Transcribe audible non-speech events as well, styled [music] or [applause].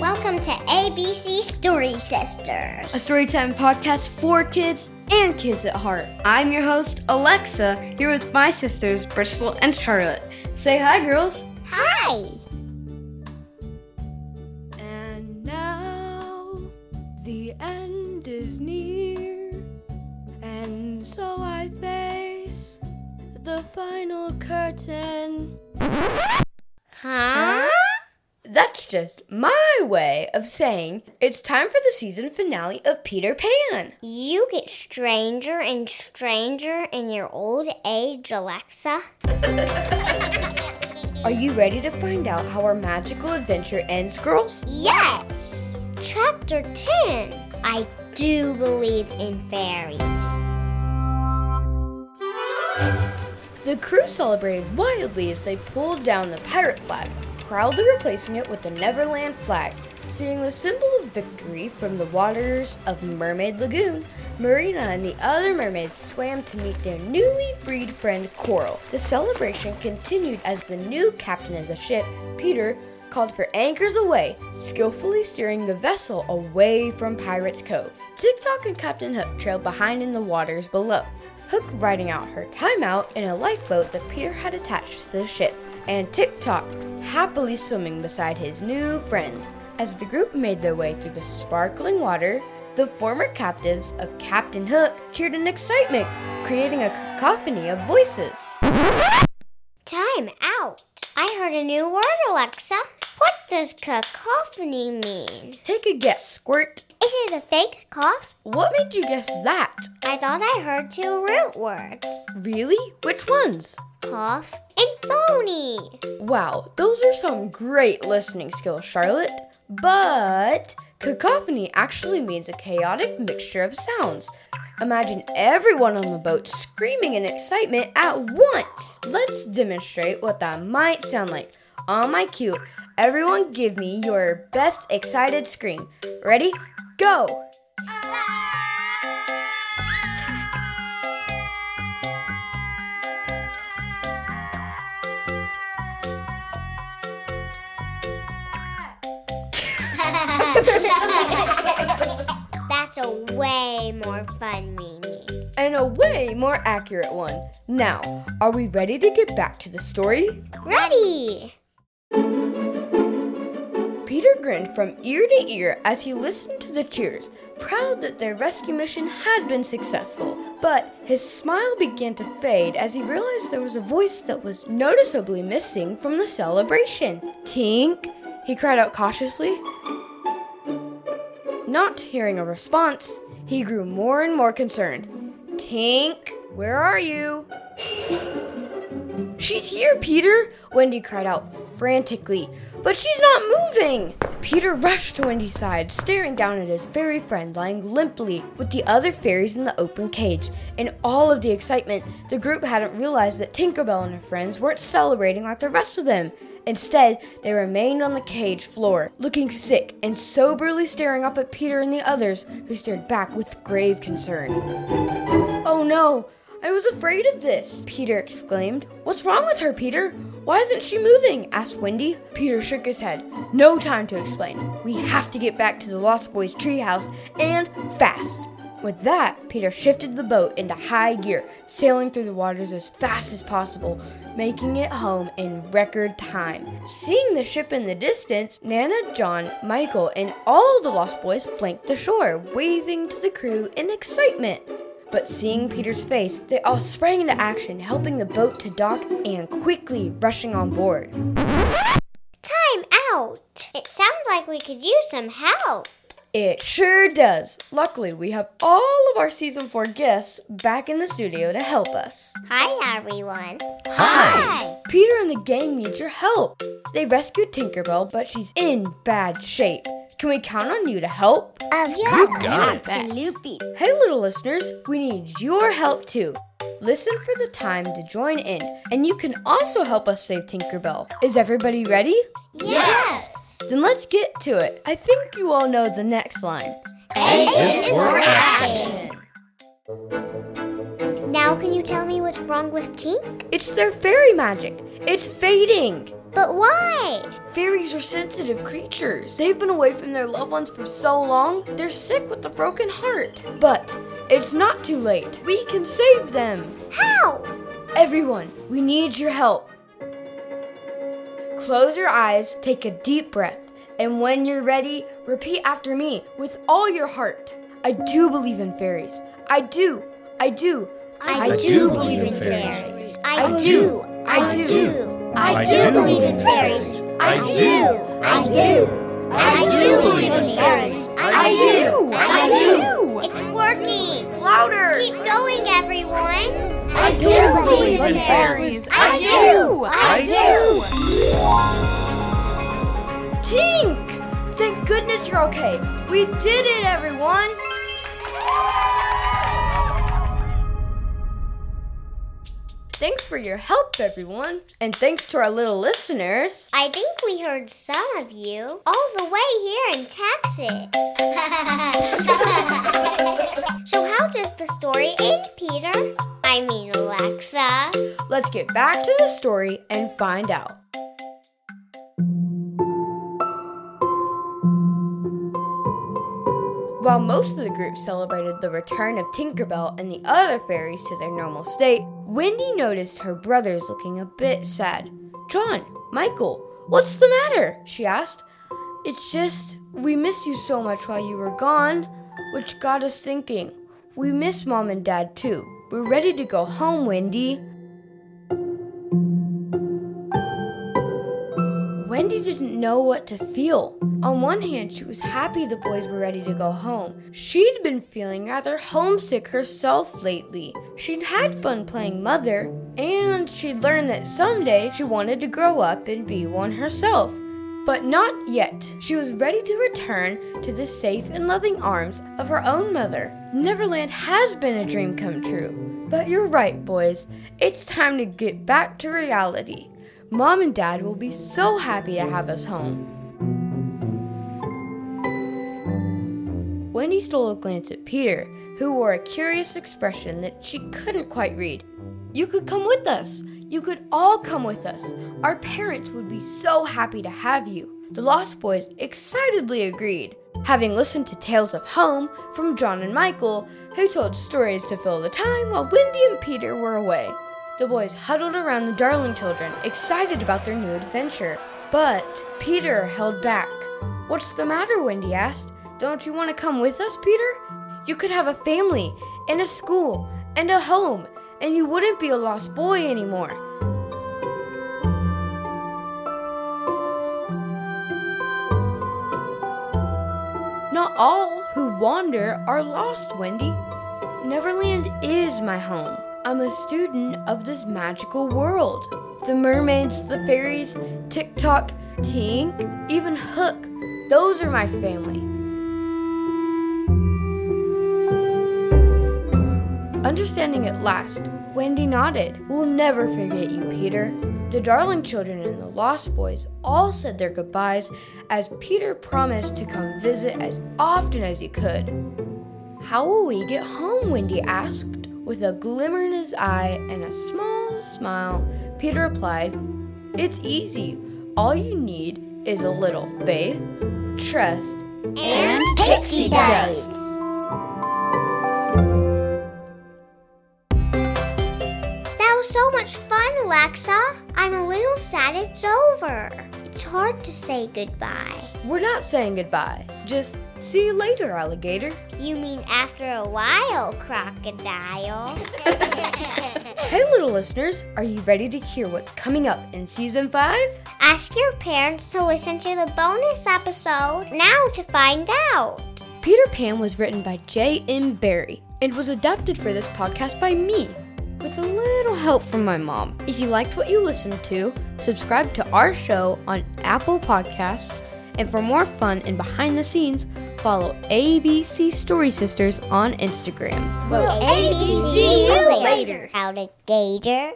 Welcome to ABC Story Sisters, a storytime podcast for kids and kids at heart. I'm your host, Alexa, here with my sisters, Bristol and Charlotte. Say hi, girls. Hi. And now the end is near, and so I face the final curtain. That's just my way of saying it's time for the season finale of Peter Pan. You get stranger and stranger in your old age, Alexa. [laughs] Are you ready to find out how our magical adventure ends, girls? Yes! Chapter 10 I do believe in fairies. The crew celebrated wildly as they pulled down the pirate flag, proudly replacing it with the Neverland flag. Seeing the symbol of victory from the waters of Mermaid Lagoon, Marina and the other mermaids swam to meet their newly freed friend Coral. The celebration continued as the new captain of the ship, Peter, called for anchors away, skillfully steering the vessel away from Pirates Cove. Tick-Tock and Captain Hook trailed behind in the waters below. Hook riding out her timeout in a lifeboat that Peter had attached to the ship, and Tick-Tock happily swimming beside his new friend. As the group made their way through the sparkling water, the former captives of Captain Hook cheered in excitement, creating a cacophony of voices. Time out. I heard a new word, Alexa. What does cacophony mean? Take a guess, Squirt. Is it a fake cough? What made you guess that? I thought I heard two root words Really? Which ones? And phony. Wow, those are some great listening skills, Charlotte. But cacophony actually means a chaotic mixture of sounds. Imagine everyone on the boat screaming in excitement at once. Let's demonstrate what that might sound like. On my cue, everyone give me your best excited scream. Ready? Go! That's a way more fun meaning. And a way more accurate one. Now, are we ready to get back to the story? Ready! Peter grinned from ear to ear as he listened to the cheers, proud that their rescue mission had been successful. But his smile began to fade as he realized there was a voice that was noticeably missing from the celebration. Tink, he cried out cautiously. Not hearing a response, he grew more and more concerned. Tink, where are you? She's here, Peter! Wendy cried out frantically. But she's not moving! Peter rushed to Wendy's side, staring down at his fairy friend lying limply with the other fairies in the open cage. In all of the excitement, the group hadn't realized that Tinkerbell and her friends weren't celebrating like the rest of them. Instead, they remained on the cage floor, looking sick and soberly staring up at Peter and the others, who stared back with grave concern. Oh no! I was afraid of this, Peter exclaimed. What's wrong with her, Peter? Why isn't she moving? asked Wendy. Peter shook his head. No time to explain. We have to get back to the Lost Boys treehouse and fast. With that, Peter shifted the boat into high gear, sailing through the waters as fast as possible, making it home in record time. Seeing the ship in the distance, Nana, John, Michael, and all the Lost Boys flanked the shore, waving to the crew in excitement. But seeing Peter's face, they all sprang into action, helping the boat to dock and quickly rushing on board. Time out! It sounds like we could use some help. It sure does. Luckily, we have all of our season 4 guests back in the studio to help us. Hi, everyone. Hi! Peter and the gang need your help. They rescued Tinkerbell, but she's in bad shape. Can we count on you to help? Of got it. Absolutely. Hey, little listeners, we need your help too. Listen for the time to join in, and you can also help us save Tinkerbell. Is everybody ready? Yes. Then let's get to it. I think you all know the next line. A is for action. Now, can you tell me what's wrong with Tink? It's their fairy magic. It's fading. But why? Fairies are sensitive creatures. They've been away from their loved ones for so long, they're sick with a broken heart. But it's not too late. We can save them. How? Everyone, we need your help. Close your eyes, take a deep breath, and when you're ready, repeat after me with all your heart. I do believe in fairies. I do. I do. I, do believe in fairies. I do. I do. I do believe in fairies. I do. I do. I do believe in fairies. I do. I do. It's working. Louder. Keep going, everyone. I do believe in fairies. I do. I do. Tink! Thank goodness you're okay. We did it, everyone. Thanks for your help, everyone. And thanks to our little listeners. I think we heard some of you all the way here in Texas. [laughs] so, how does the story end, Peter? I mean, Alexa. Let's get back to the story and find out. While most of the group celebrated the return of Tinkerbell and the other fairies to their normal state, Wendy noticed her brothers looking a bit sad. John, Michael, what's the matter? she asked. It's just, we missed you so much while you were gone, which got us thinking. We miss mom and dad too. We're ready to go home, Wendy. Wendy didn't know what to feel. On one hand, she was happy the boys were ready to go home. She'd been feeling rather homesick herself lately. She'd had fun playing mother, and she'd learned that someday she wanted to grow up and be one herself. But not yet. She was ready to return to the safe and loving arms of her own mother. Neverland has been a dream come true. But you're right, boys. It's time to get back to reality. Mom and Dad will be so happy to have us home. Wendy stole a glance at Peter, who wore a curious expression that she couldn't quite read. You could come with us. You could all come with us. Our parents would be so happy to have you. The Lost Boys excitedly agreed, having listened to tales of home from John and Michael, who told stories to fill the time while Wendy and Peter were away. The boys huddled around the darling children, excited about their new adventure. But Peter held back. What's the matter? Wendy asked. Don't you want to come with us, Peter? You could have a family, and a school, and a home, and you wouldn't be a lost boy anymore. Not all who wander are lost, Wendy. Neverland is my home. I'm a student of this magical world. The mermaids, the fairies, Tick Tock, Tink, even Hook, those are my family. Understanding at last, Wendy nodded. We'll never forget you, Peter. The darling children and the lost boys all said their goodbyes as Peter promised to come visit as often as he could. How will we get home? Wendy asked. With a glimmer in his eye and a small smile, Peter replied, It's easy. All you need is a little faith, trust, And pixie dust. That was so much fun, Alexa. I'm a little sad it's over. It's hard to say goodbye. We're not saying goodbye. Just see you later, alligator. You mean after a while, crocodile? [laughs] Hey, little listeners, are you ready to hear what's coming up in season 5? Ask your parents to listen to the bonus episode now to find out. Peter Pan was written by J.M. Barrie and was adapted for this podcast by me, with a little help from my mom. If you liked what you listened to, subscribe to our show on Apple Podcasts, and for more fun and behind the scenes, follow ABC Story Sisters on Instagram. We'll ABC you later, alligator.